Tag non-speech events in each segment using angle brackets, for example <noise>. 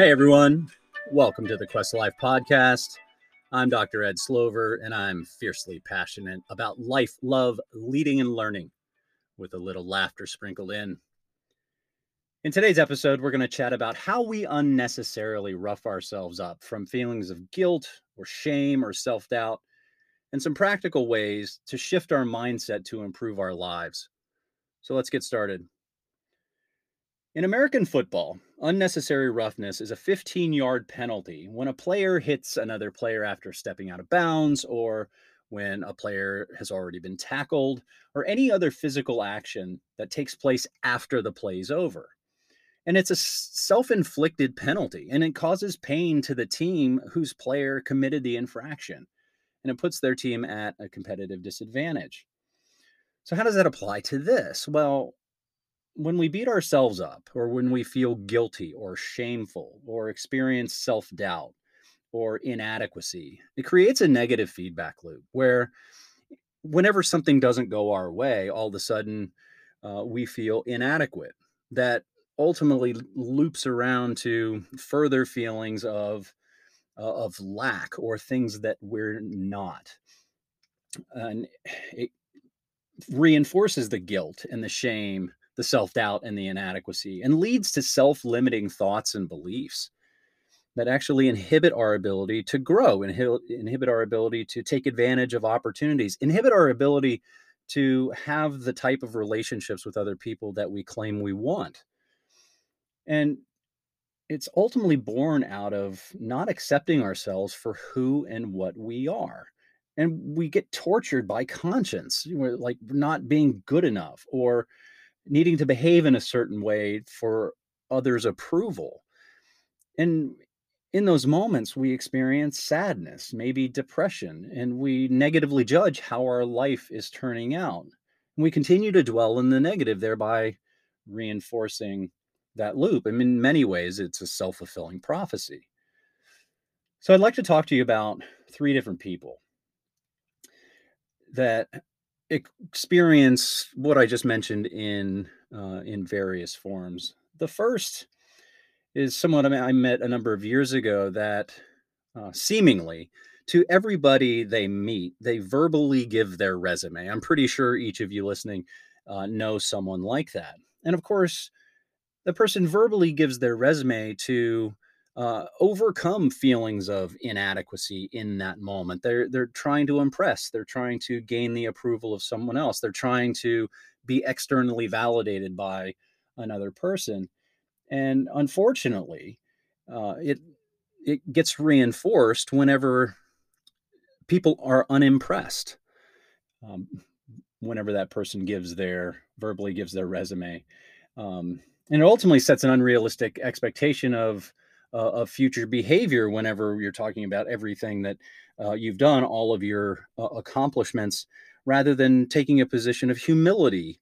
Hey everyone, welcome to the Quest of Life podcast. I'm Dr. Ed Slover, and I'm fiercely passionate about life, love, leading, and learning with a little laughter sprinkled in. In today's episode, we're going to chat about how we unnecessarily rough ourselves up from feelings of guilt or shame or self doubt, and some practical ways to shift our mindset to improve our lives. So let's get started. In American football, unnecessary roughness is a 15 yard penalty when a player hits another player after stepping out of bounds, or when a player has already been tackled, or any other physical action that takes place after the play's over. And it's a self inflicted penalty, and it causes pain to the team whose player committed the infraction, and it puts their team at a competitive disadvantage. So, how does that apply to this? Well, when we beat ourselves up, or when we feel guilty or shameful, or experience self doubt or inadequacy, it creates a negative feedback loop where whenever something doesn't go our way, all of a sudden uh, we feel inadequate. That ultimately loops around to further feelings of uh, of lack or things that we're not. And it reinforces the guilt and the shame the self doubt and the inadequacy, and leads to self limiting thoughts and beliefs that actually inhibit our ability to grow, inhibit our ability to take advantage of opportunities, inhibit our ability to have the type of relationships with other people that we claim we want. And it's ultimately born out of not accepting ourselves for who and what we are. And we get tortured by conscience, like not being good enough or needing to behave in a certain way for others' approval. And in those moments, we experience sadness, maybe depression, and we negatively judge how our life is turning out. We continue to dwell in the negative, thereby reinforcing that loop. And in many ways, it's a self fulfilling prophecy. So, I'd like to talk to you about three different people that experience what I just mentioned in uh, in various forms. The first is someone I met a number of years ago that uh, seemingly to everybody they meet, they verbally give their resume. I'm pretty sure each of you listening uh, knows someone like that. And of course, the person verbally gives their resume to uh, overcome feelings of inadequacy in that moment. They're they're trying to impress. They're trying to gain the approval of someone else. They're trying to be externally validated by another person, and unfortunately, uh, it it gets reinforced whenever people are unimpressed. Um, whenever that person gives their verbally gives their resume, um, and it ultimately sets an unrealistic expectation of uh, of future behavior whenever you're talking about everything that uh, you've done, all of your uh, accomplishments, rather than taking a position of humility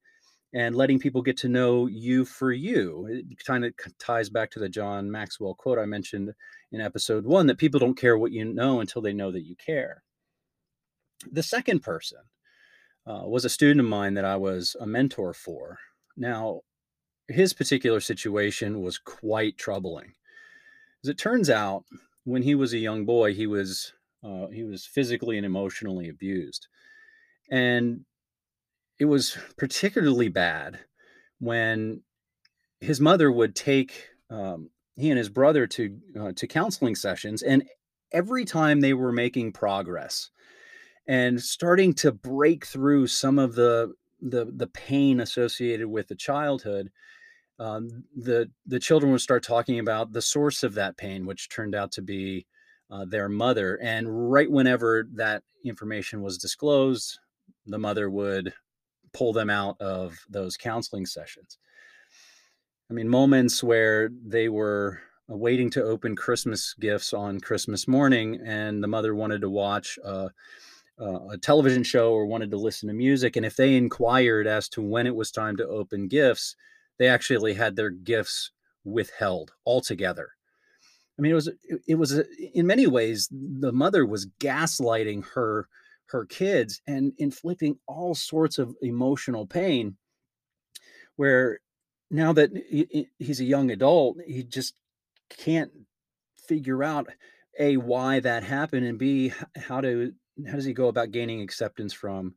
and letting people get to know you for you. It kind of ties back to the John Maxwell quote I mentioned in episode one that people don't care what you know until they know that you care. The second person uh, was a student of mine that I was a mentor for. Now, his particular situation was quite troubling. As it turns out, when he was a young boy, he was uh, he was physically and emotionally abused, and it was particularly bad when his mother would take um, he and his brother to uh, to counseling sessions, and every time they were making progress and starting to break through some of the the the pain associated with the childhood um, the the children would start talking about the source of that pain, which turned out to be uh, their mother. And right whenever that information was disclosed, the mother would pull them out of those counseling sessions. I mean, moments where they were waiting to open Christmas gifts on Christmas morning, and the mother wanted to watch. Uh, a television show or wanted to listen to music. And if they inquired as to when it was time to open gifts, they actually had their gifts withheld altogether. I mean, it was it was in many ways the mother was gaslighting her her kids and inflicting all sorts of emotional pain. Where now that he's a young adult, he just can't figure out a why that happened and b how to how does he go about gaining acceptance from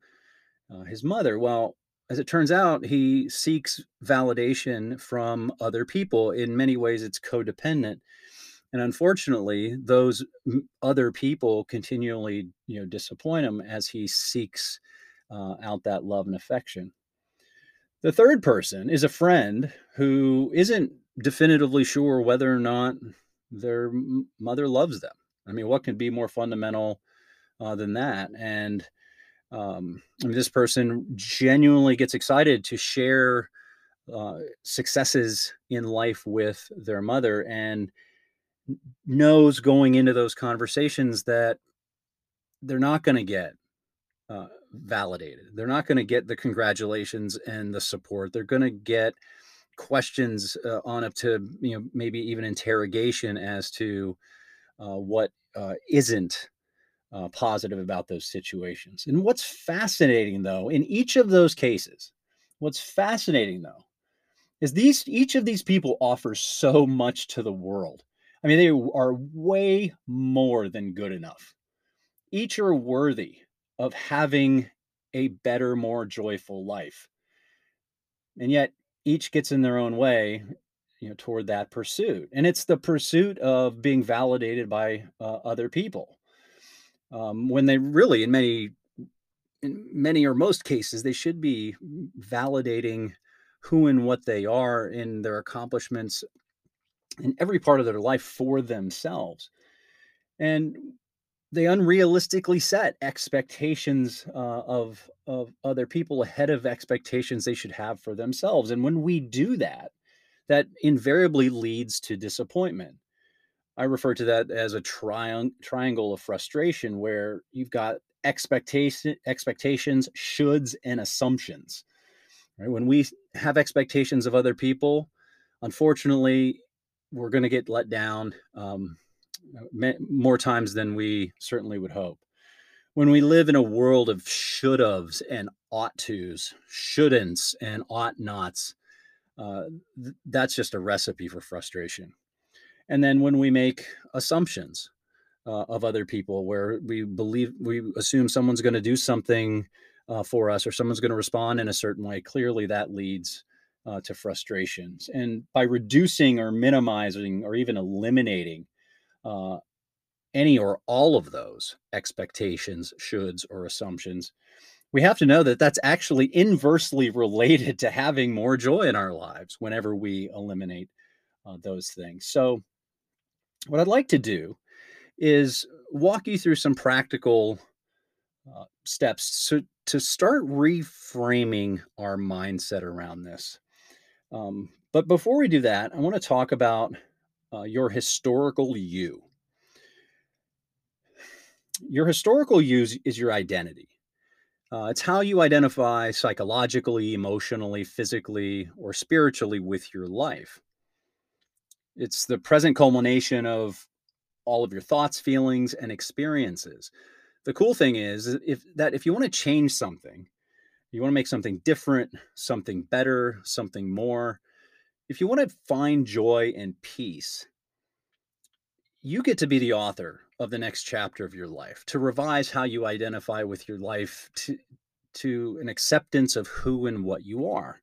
uh, his mother well as it turns out he seeks validation from other people in many ways it's codependent and unfortunately those other people continually you know disappoint him as he seeks uh, out that love and affection the third person is a friend who isn't definitively sure whether or not their mother loves them. I mean, what can be more fundamental uh, than that? And um, I mean, this person genuinely gets excited to share uh, successes in life with their mother and knows going into those conversations that they're not going to get uh, validated. They're not going to get the congratulations and the support. They're going to get questions uh, on up to you know maybe even interrogation as to uh, what uh, isn't uh, positive about those situations. And what's fascinating though in each of those cases, what's fascinating though is these each of these people offers so much to the world. I mean, they are way more than good enough. Each are worthy of having a better, more joyful life. And yet each gets in their own way, you know, toward that pursuit. And it's the pursuit of being validated by uh, other people. Um, when they really, in many, in many or most cases, they should be validating who and what they are in their accomplishments in every part of their life for themselves. And they unrealistically set expectations uh, of of other people ahead of expectations they should have for themselves and when we do that that invariably leads to disappointment i refer to that as a triang- triangle of frustration where you've got expectation expectations shoulds and assumptions right when we have expectations of other people unfortunately we're going to get let down um, more times than we certainly would hope. When we live in a world of should haves and ought tos, shouldn'ts and ought nots, uh, th- that's just a recipe for frustration. And then when we make assumptions uh, of other people, where we believe, we assume someone's going to do something uh, for us or someone's going to respond in a certain way, clearly that leads uh, to frustrations. And by reducing or minimizing or even eliminating uh, any or all of those expectations, shoulds, or assumptions, we have to know that that's actually inversely related to having more joy in our lives whenever we eliminate uh, those things. So, what I'd like to do is walk you through some practical uh, steps to, to start reframing our mindset around this. Um, but before we do that, I want to talk about uh, your historical you. Your historical you is your identity. Uh, it's how you identify psychologically, emotionally, physically, or spiritually with your life. It's the present culmination of all of your thoughts, feelings, and experiences. The cool thing is if that if you want to change something, you want to make something different, something better, something more, if you want to find joy and peace, you get to be the author of the next chapter of your life, to revise how you identify with your life to, to an acceptance of who and what you are.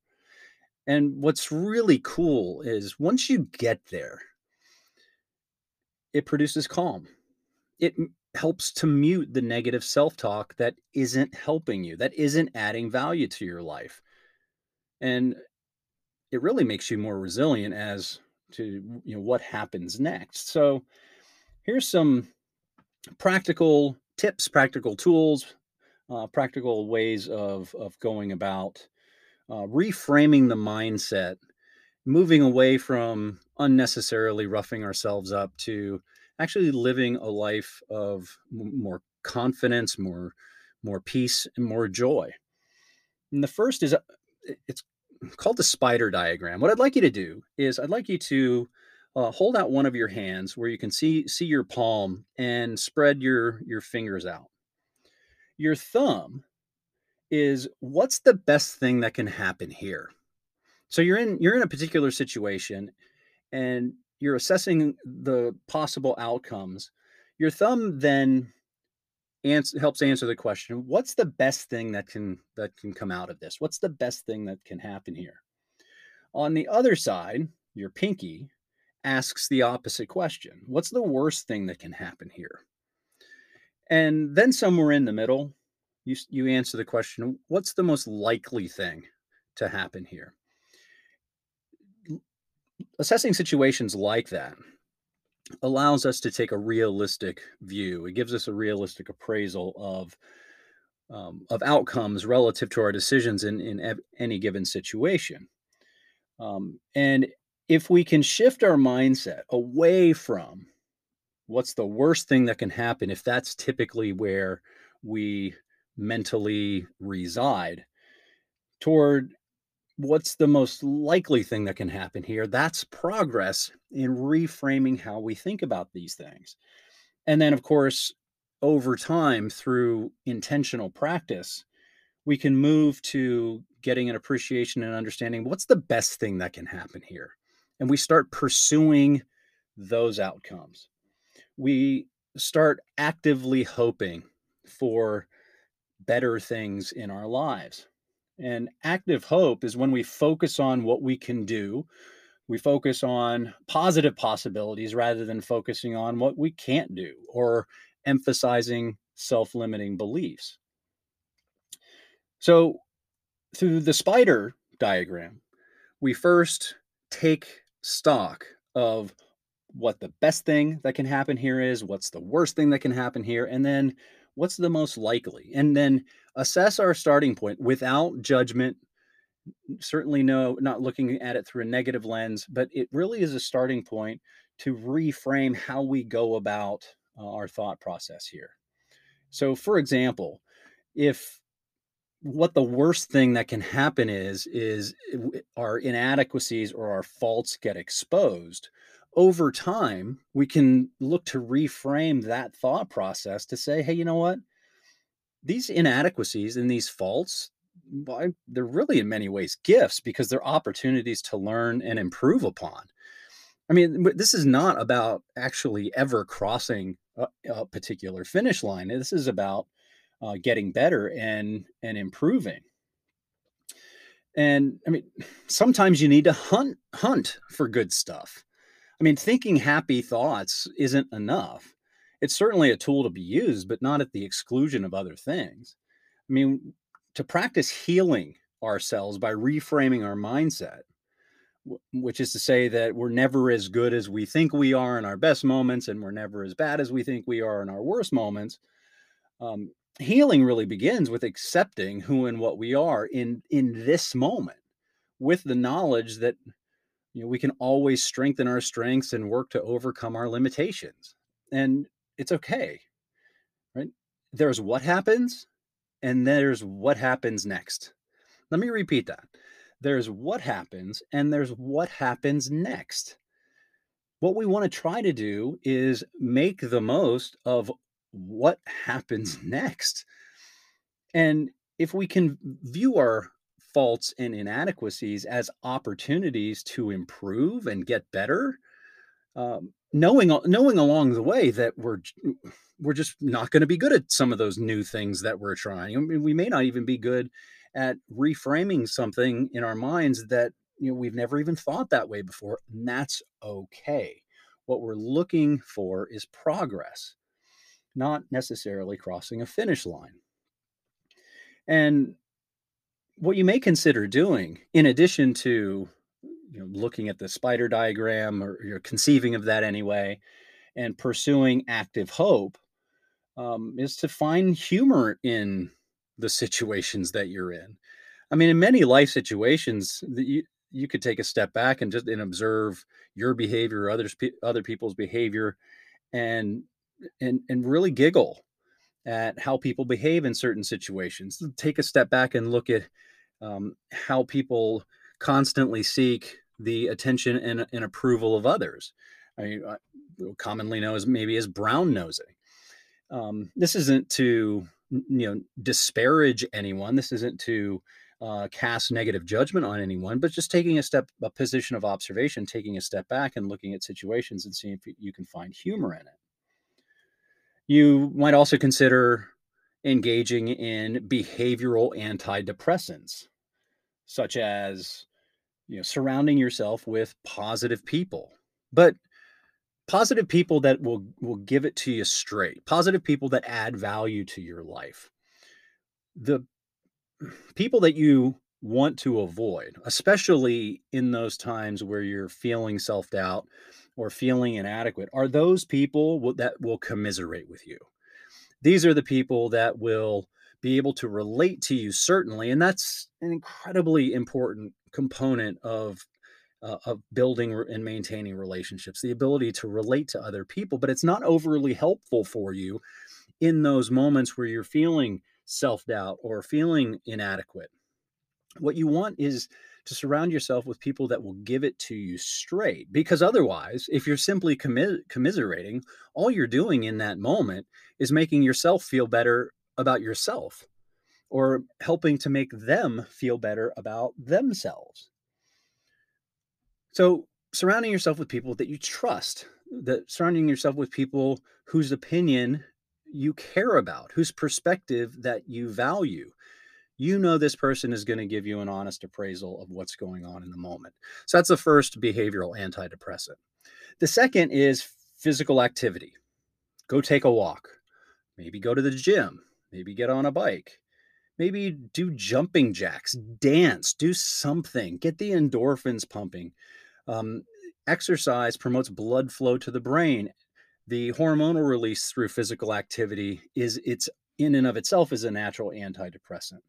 And what's really cool is once you get there, it produces calm. It helps to mute the negative self talk that isn't helping you, that isn't adding value to your life. And it really makes you more resilient as to you know what happens next. So here's some practical tips, practical tools, uh, practical ways of of going about uh, reframing the mindset, moving away from unnecessarily roughing ourselves up to actually living a life of more confidence, more more peace, and more joy. And the first is uh, it's called the spider diagram. What I'd like you to do is I'd like you to uh, hold out one of your hands where you can see see your palm and spread your your fingers out. Your thumb is what's the best thing that can happen here. So you're in you're in a particular situation and you're assessing the possible outcomes, your thumb then ans- helps answer the question what's the best thing that can that can come out of this? What's the best thing that can happen here? On the other side your pinky asks the opposite question what's the worst thing that can happen here? And then somewhere in the middle you you answer the question what's the most likely thing to happen here assessing situations like that allows us to take a realistic view. It gives us a realistic appraisal of um, of outcomes relative to our decisions in in ev- any given situation. Um, and if we can shift our mindset away from what's the worst thing that can happen, if that's typically where we mentally reside, toward what's the most likely thing that can happen here? That's progress in reframing how we think about these things. And then, of course, over time, through intentional practice, we can move to getting an appreciation and understanding what's the best thing that can happen here. And we start pursuing those outcomes. We start actively hoping for better things in our lives. And active hope is when we focus on what we can do. We focus on positive possibilities rather than focusing on what we can't do or emphasizing self limiting beliefs. So, through the spider diagram, we first take stock of what the best thing that can happen here is, what's the worst thing that can happen here, and then what's the most likely? And then assess our starting point without judgment certainly no not looking at it through a negative lens but it really is a starting point to reframe how we go about uh, our thought process here. So for example if what the worst thing that can happen is is our inadequacies or our faults get exposed over time, we can look to reframe that thought process to say, hey, you know what? These inadequacies and these faults, well, they're really in many ways gifts because they're opportunities to learn and improve upon. I mean, this is not about actually ever crossing a, a particular finish line. This is about uh, getting better and and improving. And I mean, <sighs> sometimes you need to hunt hunt for good stuff. I mean, thinking happy thoughts isn't enough. It's certainly a tool to be used, but not at the exclusion of other things. I mean, to practice healing ourselves by reframing our mindset, which is to say that we're never as good as we think we are in our best moments, and we're never as bad as we think we are in our worst moments. Um, healing really begins with accepting who and what we are in in this moment, with the knowledge that you know we can always strengthen our strengths and work to overcome our limitations and it's okay right? There's what happens and there's what happens next. Let me repeat that. There's what happens and there's what happens next. What we want to try to do is make the most of what happens <laughs> next. And if we can view our faults and inadequacies as opportunities to improve and get better um, knowing knowing along the way that we're we're just not going to be good at some of those new things that we're trying. I mean, we may not even be good at reframing something in our minds that you know we've never even thought that way before and that's okay. What we're looking for is progress not necessarily crossing a finish line. And what you may consider doing, in addition to you know, looking at the spider diagram or you're conceiving of that anyway, and pursuing active hope, um, is to find humor in the situations that you're in. I mean, in many life situations, you you could take a step back and just and observe your behavior, or others other people's behavior, and and and really giggle at how people behave in certain situations. Take a step back and look at um, how people constantly seek the attention and, and approval of others. I mean, commonly known as maybe as brown nosing. Um, this isn't to you know disparage anyone. This isn't to uh, cast negative judgment on anyone, but just taking a step, a position of observation, taking a step back and looking at situations and seeing if you can find humor in it. You might also consider engaging in behavioral antidepressants, such as you know surrounding yourself with positive people, but positive people that will will give it to you straight, positive people that add value to your life. The people that you want to avoid, especially in those times where you're feeling self doubt or feeling inadequate, are those people that will commiserate with you. These are the people that will be able to relate to you, certainly. And that's an incredibly important component of. Uh, of building and maintaining relationships, the ability to relate to other people, but it's not overly helpful for you in those moments where you're feeling self doubt or feeling inadequate. What you want is to surround yourself with people that will give it to you straight. Because otherwise, if you're simply commis- commiserating, all you're doing in that moment is making yourself feel better about yourself or helping to make them feel better about themselves. So, surrounding yourself with people that you trust, that surrounding yourself with people whose opinion you care about, whose perspective that you value. You know, this person is going to give you an honest appraisal of what's going on in the moment. So that's the first behavioral antidepressant. The second is physical activity. Go take a walk, maybe go to the gym, maybe get on a bike, maybe do jumping jacks, dance, do something, get the endorphins pumping. Um, exercise promotes blood flow to the brain the hormonal release through physical activity is it's in and of itself is a natural antidepressant.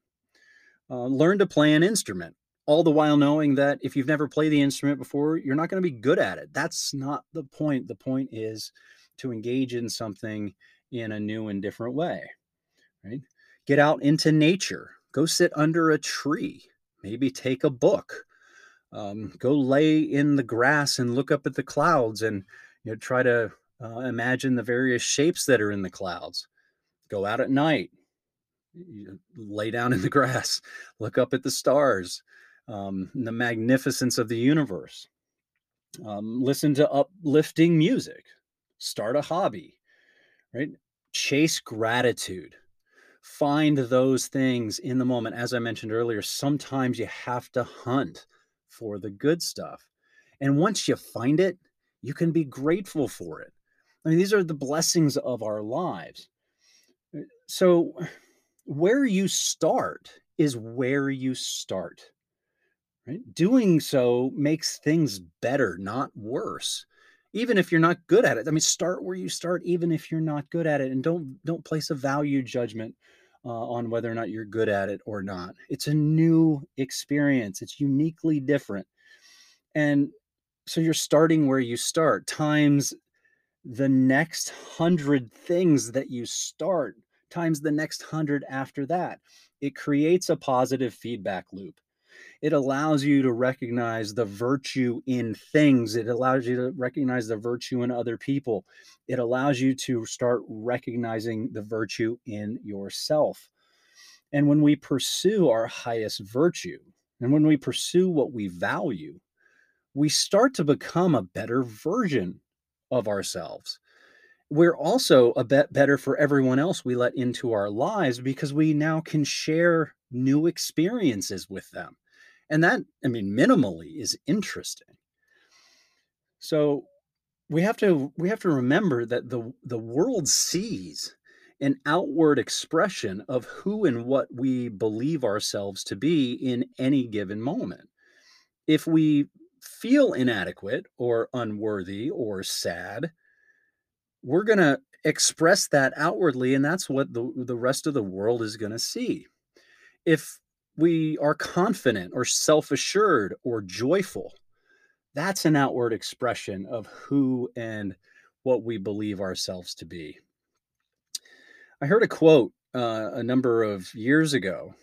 Uh, learn to play an instrument, all the while knowing that if you've never played the instrument before, you're not going to be good at it. That's not the point. The point is to engage in something in a new and different way, right? Get out into nature, go sit under a tree, maybe take a book, um, go lay in the grass and look up at the clouds and you know try to uh, imagine the various shapes that are in the clouds. Go out at night, lay down in the <laughs> grass, look up at the stars, um, the magnificence of the universe. Um, listen to uplifting music, start a hobby, right? Chase gratitude. Find those things in the moment. As I mentioned earlier, sometimes you have to hunt for the good stuff. And once you find it, you can be grateful for it. I mean, these are the blessings of our lives. Uh, so, where you start is where you start. Right? Doing so makes things better, not worse. Even if you're not good at it. I mean, start where you start, even if you're not good at it, and don't don't place a value judgment uh, on whether or not you're good at it or not. It's a new experience. It's uniquely different, and so you're starting where you start. Times the next hundred things that you start times the next hundred after that. It creates a positive feedback loop. It allows you to recognize the virtue in things. It allows you to recognize the virtue in other people. It allows you to start recognizing the virtue in yourself. And when we pursue our highest virtue, and when we pursue what we value, we start to become a better version of ourselves. We're also a bit better for everyone else we let into our lives because we now can share new experiences with them. And that, I mean, minimally is interesting. So we have to we have to remember that the the world sees an outward expression of who and what we believe ourselves to be in any given moment. If we feel inadequate or unworthy or sad, we're going to express that outwardly and that's what the, the rest of the world is going to see. If we are confident or self-assured or joyful, that's an outward expression of who and what we believe ourselves to be. I heard a quote uh, a number of years ago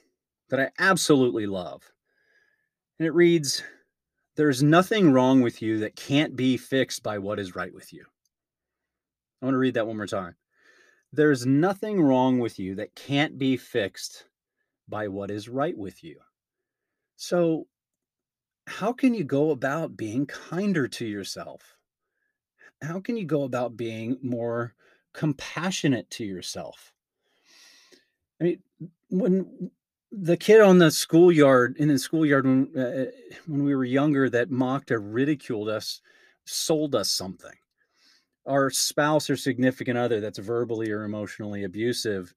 that I absolutely love. And it reads there's nothing wrong with you that can't be fixed by what is right with you. I want to read that one more time. There's nothing wrong with you that can't be fixed by what is right with you. So, how can you go about being kinder to yourself? How can you go about being more compassionate to yourself? I mean, when the kid on the schoolyard in the schoolyard when uh, when we were younger that mocked or ridiculed us sold us something our spouse or significant other that's verbally or emotionally abusive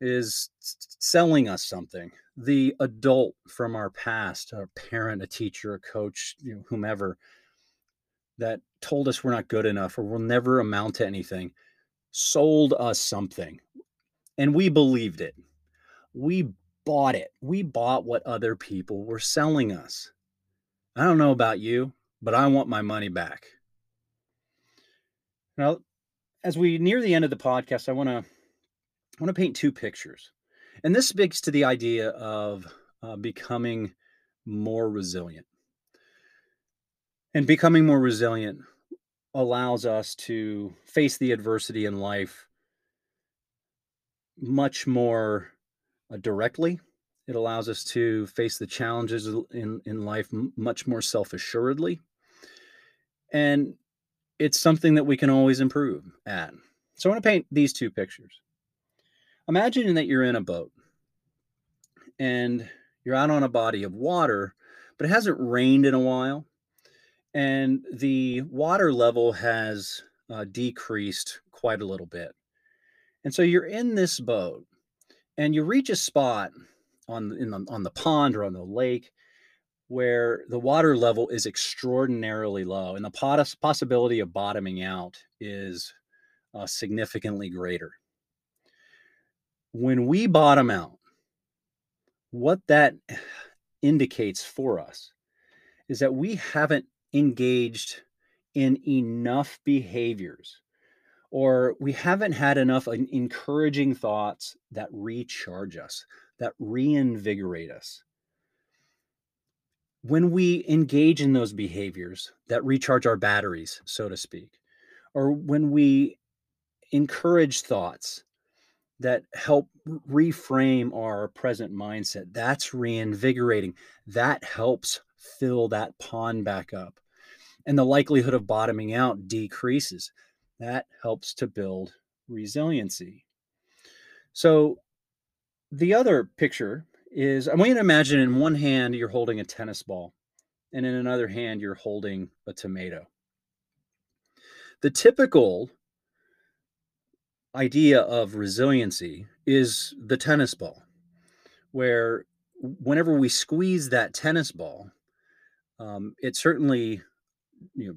is selling us something. The adult from our past a parent a teacher a coach you know, whomever that told us we're not good enough or we'll never amount to anything sold us something. And we believed it. We bought it. We bought what other people were selling us. I don't know about you but i want my money back now, as we near the end of the podcast, I want to I want to paint two pictures, and this speaks to the idea of uh, becoming more resilient. And becoming more resilient allows us to face the adversity in life much more uh, directly. It allows us to face the challenges in, in life much more self assuredly. And it's something that we can always improve at. So I want to paint these two pictures. Imagine that you're in a boat and you're out on a body of water, but it hasn't rained in a while. And the water level has uh, decreased quite a little bit. And so you're in this boat and you reach a spot on, in the, on the pond or on the lake where the water level is extraordinarily low and the poss- possibility of bottoming out is uh, significantly greater. When we bottom out, what that <sighs> indicates for us is that we haven't engaged in enough behaviors or we haven't had enough encouraging thoughts that recharge us, that reinvigorate us when we engage in those behaviors that recharge our batteries, so to speak, or when we encourage thoughts that help reframe our present mindset, that's reinvigorating. That helps fill that pond back up. And the likelihood of bottoming out decreases. That helps to build resiliency. So, the other picture is I want you to imagine in one hand you're holding a tennis ball, and in another hand you're holding a tomato. The typical idea of resiliency is the tennis ball, where whenever we squeeze that tennis ball, um, it certainly, you know,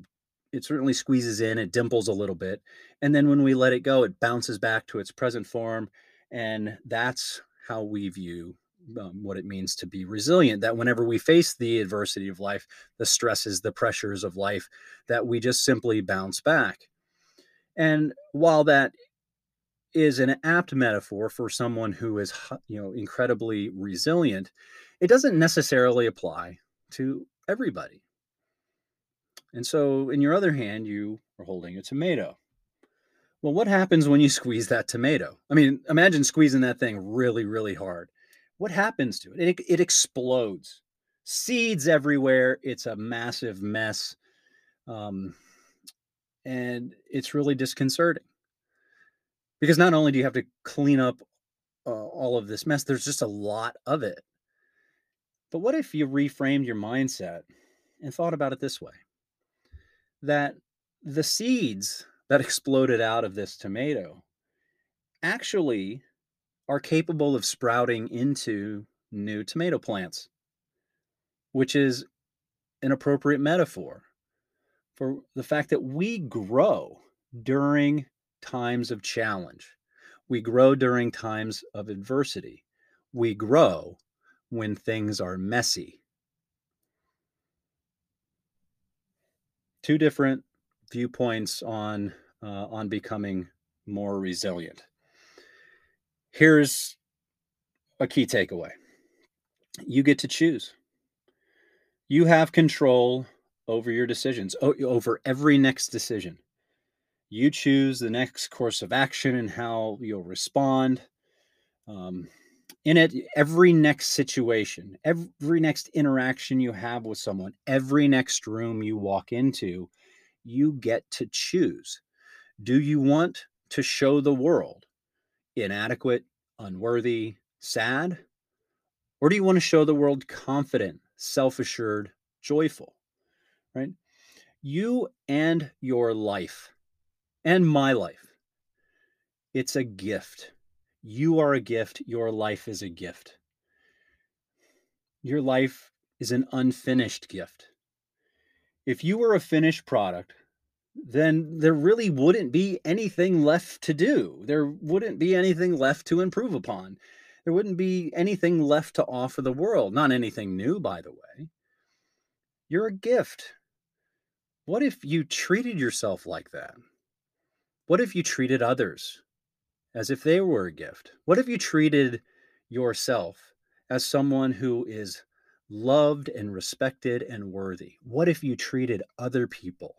it certainly squeezes in, it dimples a little bit, and then when we let it go, it bounces back to its present form, and that's how we view um, what it means to be resilient that whenever we face the adversity of life the stresses the pressures of life that we just simply bounce back. And while that is an apt metaphor for someone who is you know incredibly resilient it doesn't necessarily apply to everybody. And so in your other hand you are holding a tomato. Well what happens when you squeeze that tomato? I mean imagine squeezing that thing really really hard what happens to it? It, it explodes. Seeds everywhere. It's a massive mess. Um, and it's really disconcerting because not only do you have to clean up uh, all of this mess, there's just a lot of it. But what if you reframed your mindset and thought about it this way that the seeds that <laughs> exploded out of this tomato actually are capable of sprouting into new tomato plants, which is an appropriate metaphor for the fact that we grow during times of challenge. We grow during times of adversity. We grow when things are messy. Two different viewpoints on uh, on becoming more resilient. Here's a key takeaway you get to choose. You have control over your decisions, over every next decision. You choose the next course of action and how you'll respond. Um, in it every next situation every next interaction you have with someone every next room you walk into you get to choose do you want to show the world inadequate unworthy sad or do you want to show the world confident self-assured joyful right you and your life and my life it's a gift you are a gift. Your life is a gift. Your life is an unfinished gift. If you were a finished product, then there really wouldn't be anything left to do. There wouldn't be anything left to improve upon. There wouldn't be anything left to offer the world. Not anything new, by the way. You're a gift. What if you treated yourself like that? What if you treated others as if they were a gift? What if you treated yourself as someone who is loved and respected and worthy? What if you treated other people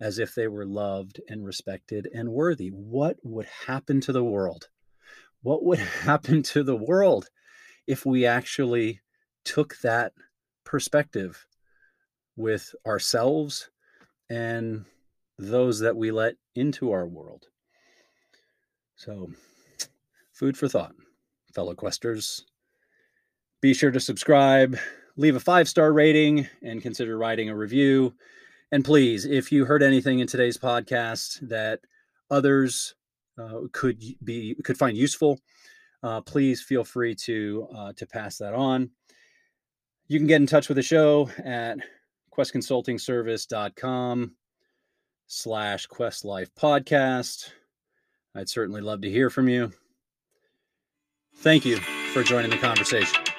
as if they were loved and respected and worthy? What would happen to the world? What would <laughs> happen to the world if we actually took that perspective with ourselves and those that we let into our world? So, food for thought, fellow questers. Be sure to subscribe, leave a five star rating, and consider writing a review. And please, if you heard anything in today's podcast that others uh, could be could find useful, uh, please feel free to uh, to pass that on. You can get in touch with the show at questconsultingservice.com slash questlife podcast I'd certainly love to hear from you. Thank you for joining the conversation.